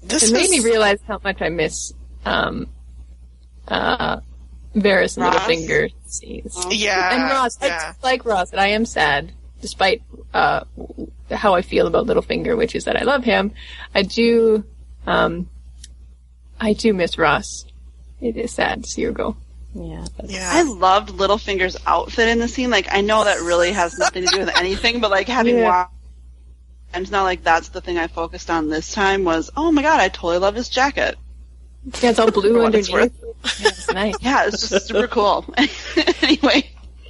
This It made me realize how much I miss um, uh, Varys and Littlefinger scenes. yeah, and Ros, yeah. I like Ros, and I am sad, despite uh, how I feel about Littlefinger, which is that I love him. I do, um, I do miss Ros. It is sad to see her go. Yeah, yeah. I loved Littlefinger's outfit in the scene. Like, I know that really has nothing to do with anything, but like having Yeah. watched, it's not like that's the thing I focused on this time was, oh my god, I totally love his jacket. Yeah, it's all blue For what it's underneath. Yeah, it's nice. Yeah, it's just super cool. anyway,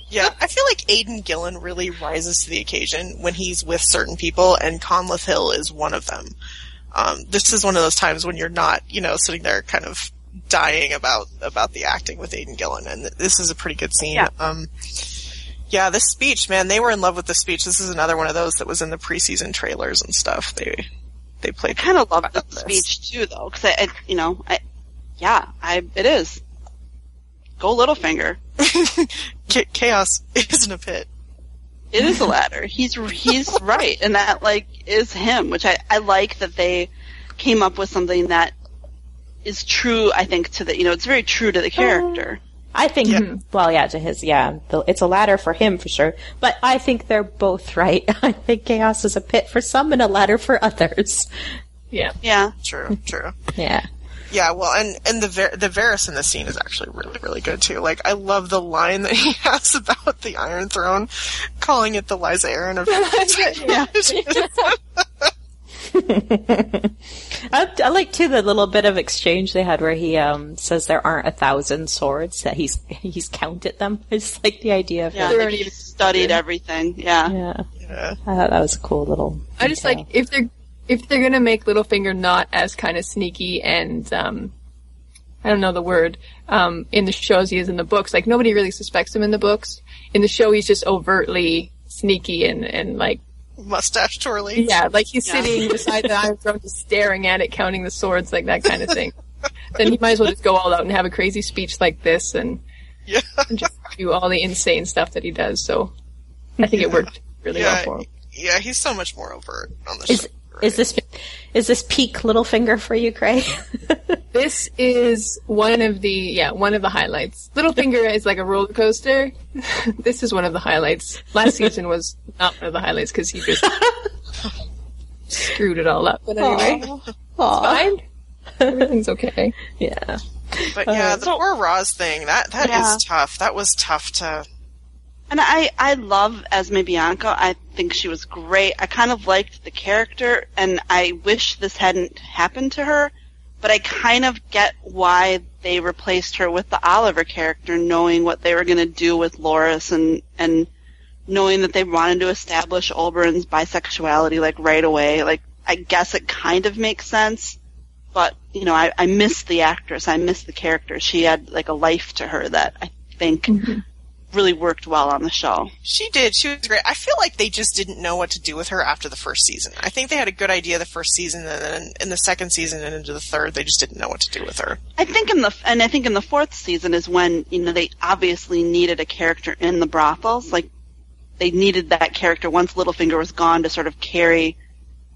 Yeah, I feel like Aidan Gillen really rises to the occasion when he's with certain people, and Conleth Hill is one of them. Um, this is one of those times when you're not, you know, sitting there kind of dying about about the acting with Aidan Gillen, and this is a pretty good scene. Yeah. Um, yeah, this speech, man, they were in love with the speech. This is another one of those that was in the preseason trailers and stuff. They they played kind of love the speech too, though, because I, I, you know, I, yeah, I, it is. Go Littlefinger. Cha- chaos isn't a pit. It is a ladder. He's he's right, and that like is him, which I I like that they came up with something that is true. I think to the you know it's very true to the character. I think, Yeah. Hmm, well, yeah, to his, yeah, the, it's a ladder for him for sure. But I think they're both right. I think chaos is a pit for some and a ladder for others. Yeah. Yeah, True, true. Yeah. Yeah, well, and and the Ver- the Varys in the scene is actually really really good too. Like I love the line that he has about the Iron Throne, calling it the Liza Aaron of yeah. I, I like too the little bit of exchange they had where he um, says there aren't a thousand swords that he's he's counted them. It's like the idea of yeah. him. There Like aren't he studied everything. Yeah. Yeah, yeah. I thought that was a cool little. I just detail. like if they're if they're gonna make Littlefinger not as kind of sneaky and um, I don't know the word um, in the shows he is in the books. Like nobody really suspects him in the books. In the show, he's just overtly sneaky and and like mustache twirling. yeah, like he's Yeah. sitting beside the Iron Throne, just staring at it, counting the swords, like that kind of thing. then he might as well just go all out and have a crazy speech like this and, Yeah. and just do all the insane stuff that he does. So I think it worked really well Yeah. for him. Yeah, he's so much more overt on the Is- show. Is this is this peak Littlefinger for you, Craig? This is one of the yeah one of the highlights. Littlefinger is like a roller coaster. this is one of the highlights. Last season was not one of the highlights because he just screwed it all up. But anyway, it's fine. Everything's okay. yeah. But yeah, the uh, poor Ros thing that that is Yeah. tough. That was tough to. And I, I love Esme Bianco. I think she was great. I kind of liked the character, and I wish this hadn't happened to her. But I kind of get why they replaced her with the Olyvar character, knowing what they were going to do with Loras, and and knowing that they wanted to establish Oberyn's bisexuality like right away. Like I guess it kind of makes sense. But you know, I, I miss the actress. I miss the character. She had like a life to her that I think mm-hmm. Really worked well on the show. She did. She was great. I feel like they just didn't know what to do with her after the first season. I think they had a good idea the first season, and then in the second season and into the third, they just didn't know what to do with her. I think in the and I think in the fourth season is when you know they obviously needed a character in the brothels. Like they needed that character once Littlefinger was gone to sort of carry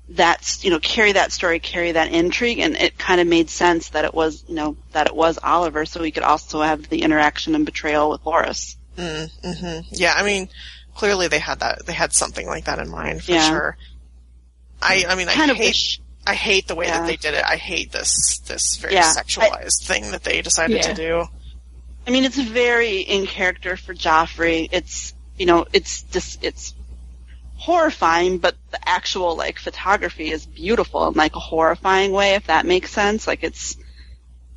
that you know carry that story, carry that intrigue, and it kind of made sense that it was you know that it was Olyvar, so he could also have the interaction and betrayal with Loras. Mm-hmm, mm-hmm. Yeah, I mean, clearly they had that. They had something like that in mind for Yeah. sure. I, I mean, I Kind hate. wish. I hate the way Yeah. that they did it. I hate this this very Yeah, sexualized thing that they decided Yeah. to do. I mean, it's very in character for Joffrey. It's you know, it's just it's horrifying, but the actual like photography is beautiful in like a horrifying way, if that makes sense. Like it's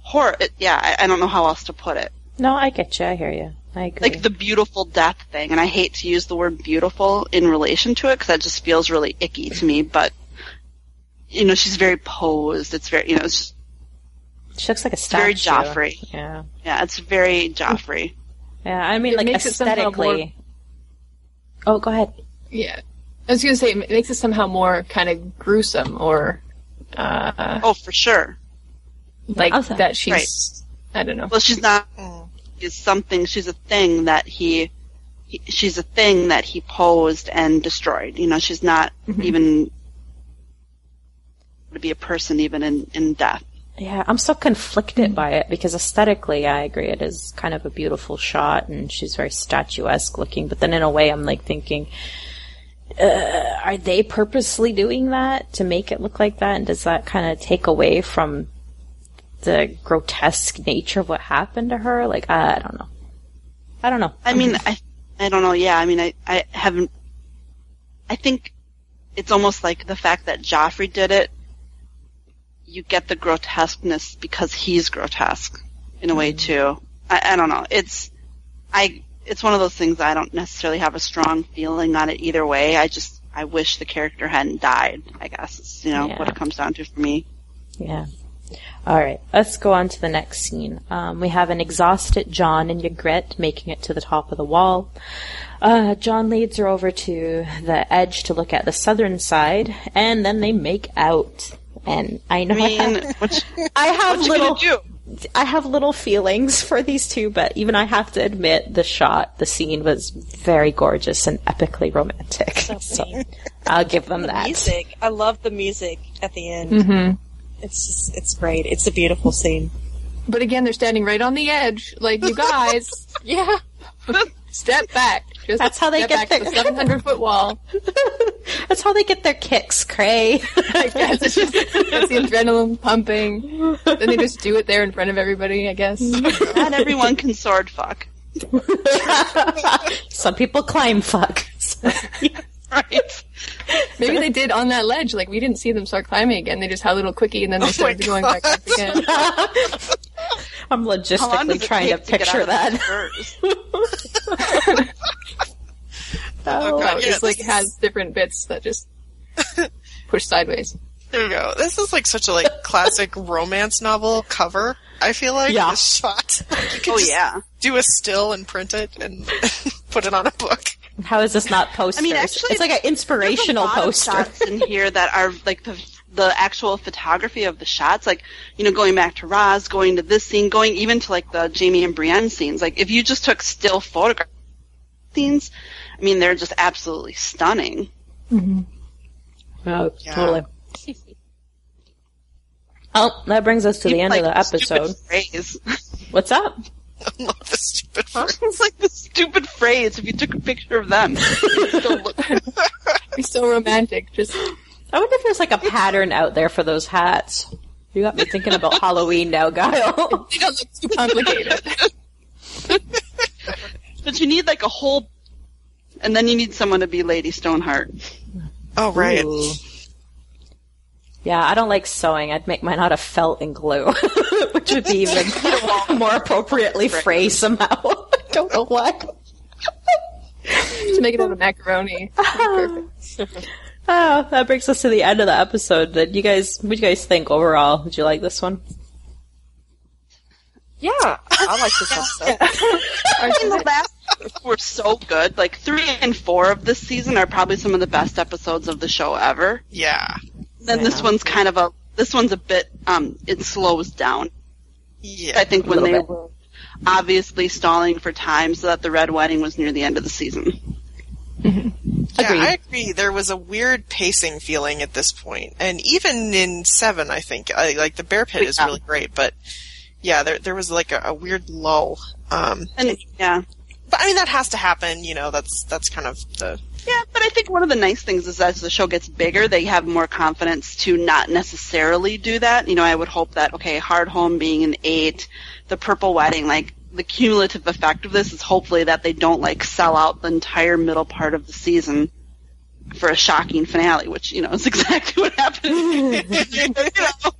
horror. It, yeah, I, I don't know how else to put it. No, I get you. I hear you. I agree. Like the beautiful death thing, and I hate to use the word beautiful in relation to it because that just feels really icky to me. But you know, she's very posed. It's very you know, it's she looks like a statue. very. Joffrey. Yeah. yeah, it's very Joffrey. Yeah. I mean, It like makes it somehow aesthetically. Oh, go ahead. Yeah, I was gonna say it makes it somehow more kind of gruesome or uh, Oh, for sure. like Okay. that she's Right. I don't know. Well, she's not. She's something. She's a thing that he, he. She's a thing that he posed and destroyed. You know, she's not even to be a person, even in in death. Yeah, I'm so conflicted by it because aesthetically, I agree it is kind of a beautiful shot, and she's very statuesque looking. But then, in a way, I'm like thinking, uh, are they purposely doing that to make it look like that? And does that kind of take away from the grotesque nature of what happened to her? Like, I don't know. I don't know. I mean, I, I don't know. Yeah, I mean, I, I haven't. I think it's almost like the fact that Joffrey did it. You get the grotesqueness because he's grotesque, in a way mm-hmm. too. I, I don't know. It's, I. It's one of those things I don't necessarily have a strong feeling on it either way. I just, I wish the character hadn't died. I guess is, you know Yeah. what it comes down to for me. Yeah. All right, let's go on to the next scene. Um, we have an exhausted Jon and Ygritte making it to the top of the wall. Uh, Jon leads her over to the edge to look at the southern side, and then they make out. And I know I I, have, what, I have what little, gonna do? I have little feelings for these two, but even I have to admit, the shot, the scene was very gorgeous and epically romantic. So, I'll give them that. music. I love the music at the end. It's just, it's great. It's a beautiful scene. But again, they're standing right on the edge. Like you guys, Yeah. step back. Just That's how they get their- the 700 foot wall. That's how they get their kicks, Cray. I guess it's just it's the adrenaline pumping. Then they just do it there in front of everybody. I guess. Not everyone can sword fuck. Some people climb fuck. Right. Maybe they did on that ledge. Like we didn't see them start climbing again. They just had a little quickie and then they oh started going back up again. I'm logistically trying to picture out of that. first? Oh, Oh, God, yeah, just like this has different bits that just push sideways. There we go. This is like such a like classic romance novel cover. I feel like Yeah. this shot. You could Oh just yeah. do a still and print it and put it on a book. How is this not posters? I mean, actually, it's like an inspirational There's a lot of poster. shots in here that are like the the actual photography of the shots, like you know, going back to Ros, going to this scene, going even to like the Jaime and Brienne scenes. Like if you just took still photograph scenes, I mean, they're just absolutely stunning. Oh, Yeah. totally. Oh, that brings us to the end like of the the episode. What's up? I love the stupid phrase. it's like the stupid phrase. If you took a picture of them, you'd still look Be so romantic. Just I wonder if there's like a pattern out there for those hats. You got me thinking about Halloween now, Guile. they don't look too complicated. But you need like a whole, and then you need someone to be Lady Stoneheart. Oh, right. Ooh. Yeah, I don't like sewing. I'd make mine out of felt and glue, which would be even more appropriately phrased somehow. I don't know why. Just make it out of macaroni. Perfect. Oh, that brings us to the end of the episode. Did you guys, what do you guys think overall? Did you like this one? Yeah, I like this episode. I mean, the last two were so good. Like three and four of this season are probably some of the best episodes of the show ever. Yeah. Then this one's kind of a, this one's a bit, um, it slows down. Yeah. I think when they bit. were obviously stalling for time so that the red wedding was near the end of the season. Yeah, Agreed. I agree. There was a weird pacing feeling at this point, and even in seven, I think I, like the bear pit is really great, but yeah, there there was like a, a weird lull. Um, And yeah, but I mean that has to happen. You know, that's that's kind of the Yeah, but I think one of the nice things is as the show gets bigger, they have more confidence to not necessarily do that. You know, I would hope that, okay, Hardhome being an eight, the Purple Wedding, like, the cumulative effect of this is hopefully that they don't, like, sell out the entire middle part of the season for a shocking finale, which, you know, is exactly what happened. You know?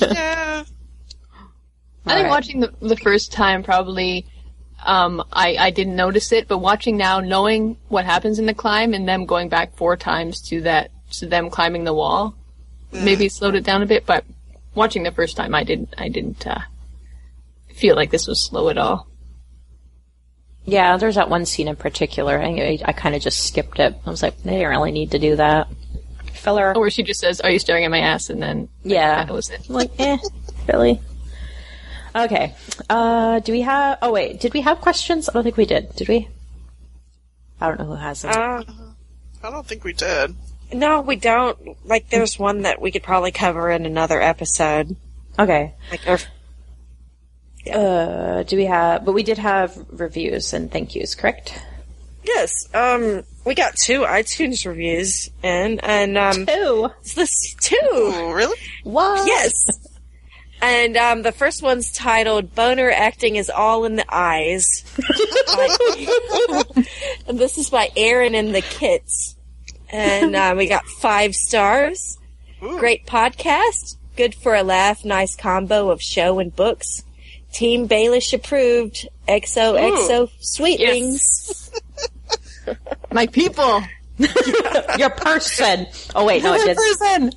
yeah. I think Alright. watching the, the first time probably um, I, I didn't notice it, but watching now, knowing what happens in the climb and them going back four times to that to them climbing the wall, maybe slowed it down a bit. But watching the first time, I didn't I didn't uh, feel like this was slow at all. Yeah, there's that one scene in particular. I, I kind of just skipped it. I was like, they didn't really need to do that. Filler. Or she just says, "Are you staring at my ass?" and then yeah. that was it. like, eh, really? Okay. Uh, do we have? Oh wait, did we have questions? I don't think we did. Did we? I don't know who has them. Uh, I don't think we did. no, we don't. Like, there's one that we could probably cover in another episode. okay. Like, or, Uh, do we have? But we did have reviews and thank yous, correct? yes, um, we got two iTunes reviews, and and um, Two. it's this two. Oh, really? What? Yes. And um, the first one's titled "Boner Acting is All in the Eyes," and this is by Aaron and the Kits. And uh, we got five stars. Ooh. Great podcast. Good for a laugh. Nice combo of show and books. Team Baelish approved. XOXO Sweetlings. My people. Your person. Oh wait, no, it did. person.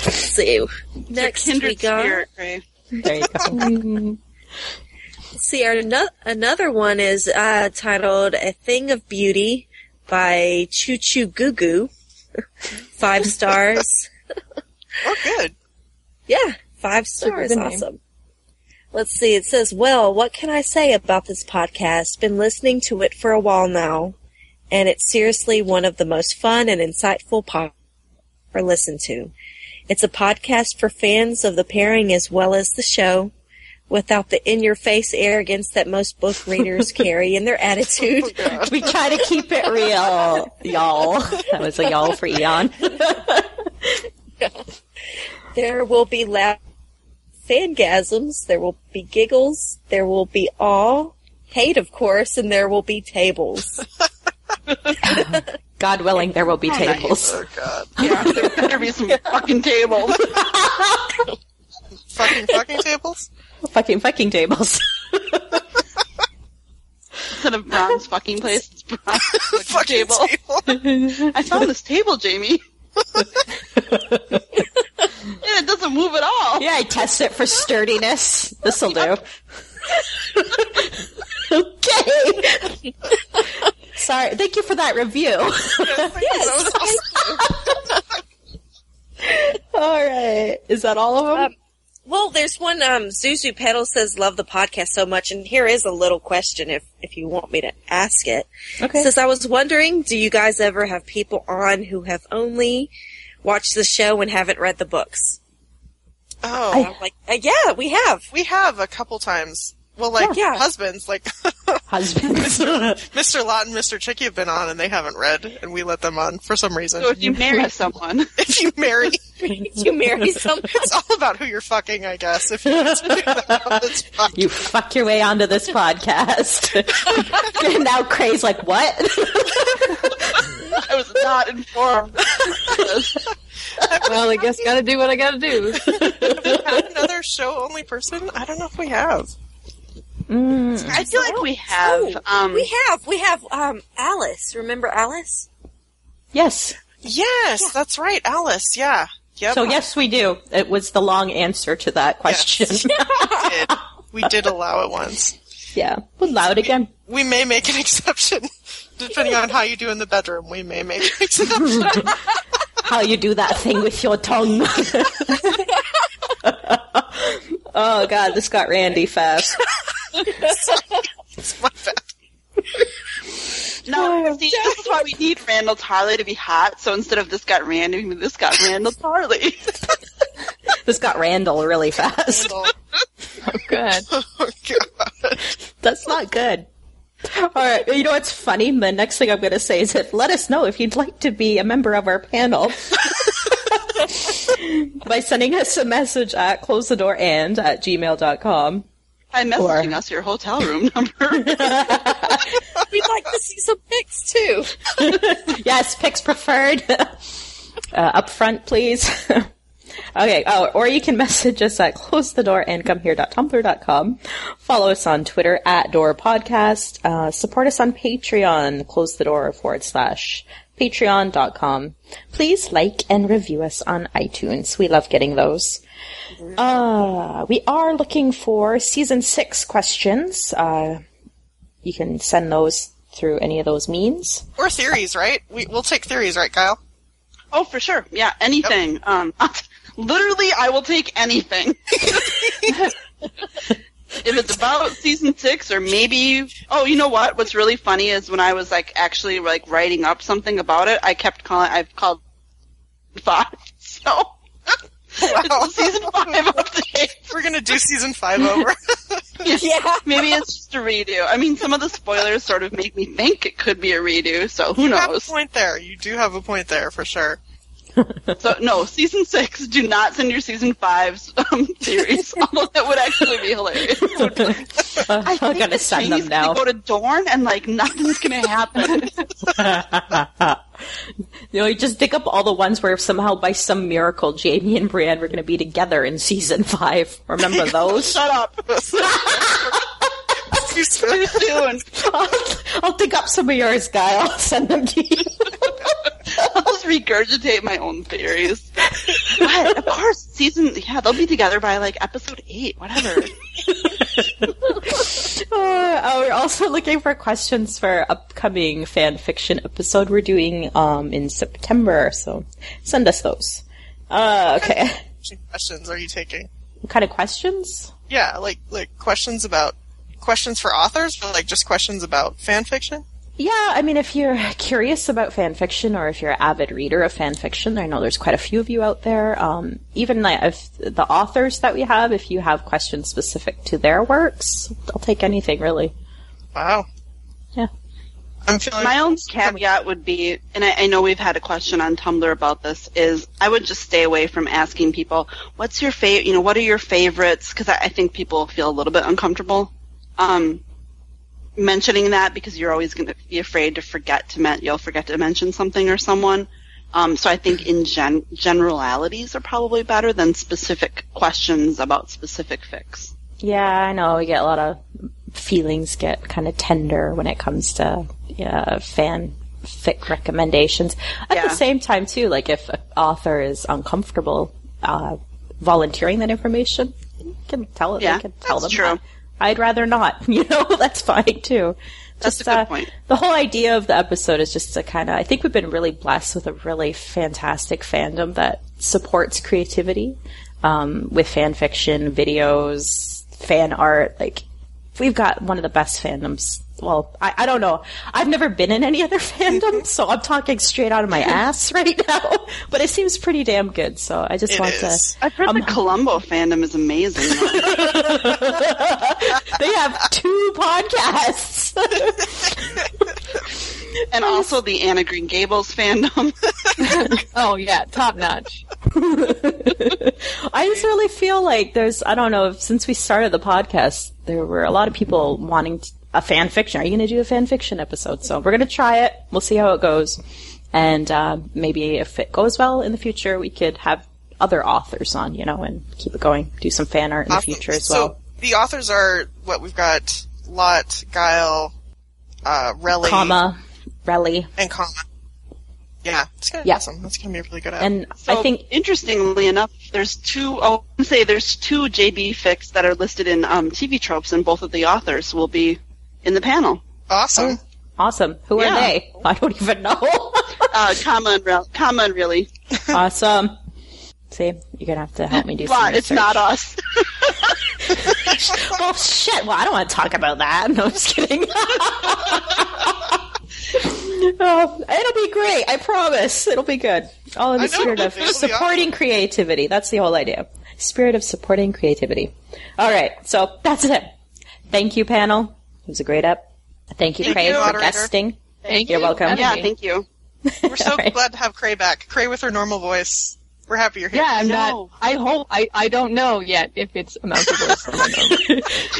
Let's see. Next we got. spirit, Gray. There you go. See, our ano- another one is uh, titled "A Thing of Beauty" by Choo Choo Goo Goo. Five stars. Oh, good. yeah, five stars. good name. Awesome. Let's see. It says, "Well, what can I say about this podcast? Been listening to it for a while now, and it's seriously one of the most fun and insightful podcasts ever listened to. It's a podcast for fans of the pairing as well as the show." Without the in-your-face arrogance that most book readers carry in their attitude. Oh, we try to keep it real, y'all. That was a y'all for Eon. There will be loud fangasms, there will be giggles, there will be awe, hate of course, and there will be tables. God willing, there will be tables. Oh god. Yeah, there better be some fucking tables. Fucking fucking tables. fucking fucking tables. Instead of bronze fucking place, it's bronze fucking Fucking table. table. I found this table, Jaime. and it doesn't move at all. yeah, I test it for sturdiness. This'll do. okay. Sorry. Thank you for that review. yes. all right. Is that all of them? Um, Well, there's one, um, Zuzu Pedal says, love the podcast so much, and here is a little question if, if you want me to ask it. okay. Says, I was wondering, do you guys ever have people on who have only watched the show and haven't read the books. Oh, I'm like, uh, yeah, we have. we have a couple times. Well, like Yeah. husbands, like Husbands. Mr. Lot and Mr. Chicky have been on, and they haven't read, and we let them on for some reason. So if you marry someone, if you marry, you marry someone. it's all about who you're fucking, I guess. If you want to do that on this you fuck your way onto this podcast. and now Cray's like, what? I was not informed. Well, I guess gotta do what I gotta do. Have another show only person? I don't know if we have. I feel like we have. Oh, Um, we have. We have um, Alice. Remember Alice? yes. Yes, that's right, Alice. Yeah. Yep. So yes, we do. It was the long answer to that question. we did. We did allow it once. yeah. We'll allow it again. We may make an exception. Depending on how you do in the bedroom, we may make an exception. How you do that thing with your tongue. oh god, this got Randy fast. It's my bad. no, oh. see, this is why we need Randall Tarley to be hot. So instead of this got Randy, this got Randall Tarley. This got Randall really fast. Oh, Oh, good. Oh, God. That's not good. Alright, you know what's funny? The next thing I'm going to say is that let us know if you'd like to be a member of our panel. By sending us a message at close the door and at gmail.com. By messaging Or- us your hotel room number. We'd like to see some pics too. Yes, pics preferred. uh, up front, please. okay, oh, or you can message us at close the door and come here.tumblr.com. Follow us on Twitter at Door Podcast. Uh, support us on Patreon, close the door forward slash patreon.com. Please like and review us on iTunes. We love getting those. Uh, we are looking for season six questions. Uh, you can send those through any of those means. Or theories, right? We, we'll take theories, right, Kyle? oh, for sure. Yeah, anything. Um, literally, I will take anything. if it's about season six or maybe oh you know what what's really funny is when i was like actually like writing up something about it i kept calling i've called five so a season five update We're gonna do season five over. Yeah. maybe it's just a redo i mean some of the spoilers sort of make me think it could be a redo so who you have a knows point there. You do have a point there for sure. so no season six do not send your season five's um, theories although that would actually be hilarious I I'm gonna send Chinese them now. Go to Dorne and like nothing's gonna happen. You know, you just dig up all the ones where somehow by some miracle Jaime and Brienne were going to be together in season five. Remember those? Shut up. Too soon. Soon. I'll, I'll dig up some of yours, Guy. I'll send them to you. I'll just regurgitate my own theories. But of course, season yeah, they'll be together by like episode eight, whatever. Uh, we're also looking for questions for upcoming fan fiction episode we're doing um, in September. So send us those. Uh, okay. What questions are you taking? What kind of questions? Yeah, like like questions about questions for authors, or like just questions about fan fiction. Yeah, I mean, if you're curious about fan fiction or if you're an avid reader of fan fiction, I know there's quite a few of you out there. Um, even like if the authors that we have, if you have questions specific to their works, I'll take anything really. Wow. Yeah. I'm feeling My own caveat would be, and I, I know we've had a question on Tumblr about this, is I would just stay away from asking people, what's your favorite, you know, what are your favorites? Because I, I think people feel a little bit uncomfortable um, mentioning that because you're always going to be afraid to forget to men- you'll forget to mention something or someone. Um, so I think in gen- generalities are probably better than specific questions about specific fics. Yeah, I know we get a lot of feelings get kind of tender when it comes to yeah, fan fic recommendations. At Yeah. the same time, too, like if an author is uncomfortable uh, volunteering that information, you can tell it. Yeah, can tell that's them. true. I'd rather not. You know, that's fine too. That's Just, a good uh, point. The whole idea of the episode is just to kind of. I think we've been really blessed with a really fantastic fandom that supports creativity um, with fan fiction, videos, fan art. Like we've got one of the best fandoms well, I, I don't know. I've never been in any other fandom, so I'm talking straight out of my ass right now. But it seems pretty damn good, so I just It want is. I've heard um, the Columbo fandom is amazing. They have two podcasts. and also the Anna Green Gables fandom. Oh yeah, top notch. I just really feel like there's, I don't know, since we started the podcast, there were a lot of people wanting t- a fan fiction. Are you going to do a fan fiction episode? So we're going to try it. We'll see how it goes. And uh, maybe if it goes well in the future, we could have other authors on, you know, and keep it going. Do some fan art in the future as well. so the authors are what we've got: Lot, Guile, uh, Relly, Comma, Relly. and Comma. Yeah, it's gonna Yeah. be awesome. That's gonna be a really good app. And So, I think interestingly enough, there's two. Oh, I say there's two JB fics that are listed in um, TV tropes, and both of the authors will be in the panel. awesome. awesome. Who Yeah. are they? I don't even know. Uh, comma and Rel- comma and Relly. awesome. See, you're gonna have to help me do some But it's research. not us. well, shit. Well, I don't want to talk about that. No, I'm just kidding. oh, it'll be great. I promise. It'll be good. All in the spirit of it'll supporting creativity. That's the whole idea. Spirit of supporting creativity. All right. So that's it. Thank you, panel. It was a great up. Thank you, Thank Craig, you, for moderator. guesting. Thank You're you. welcome. yeah, thank you. We're so Alright. glad to have Cray back. Cray with her normal voice. We're happy you're here. Yeah, I'm No. not. I hope. I, I don't know yet if it's a mountain voice.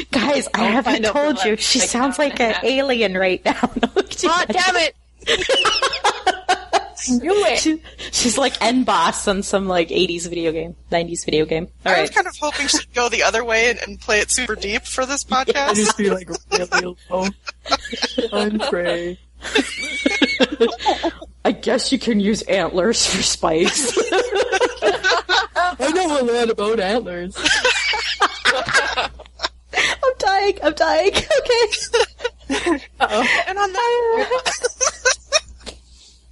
Guys, I I'll haven't find told you. She like sounds like an alien right now. God damn it! I knew it. She, she's like N boss on some like 80s video game, 90s video game. All I was kind of hoping she'd go the other way and, and play it super deep for this podcast. just be like really low. I'm Trey. I guess you can use antlers for spice. I know a lot about antlers. I'm dying. I'm dying. Okay. and on that,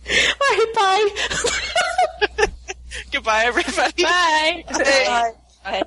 All right. Bye. goodbye, everybody. Bye. Bye. Bye.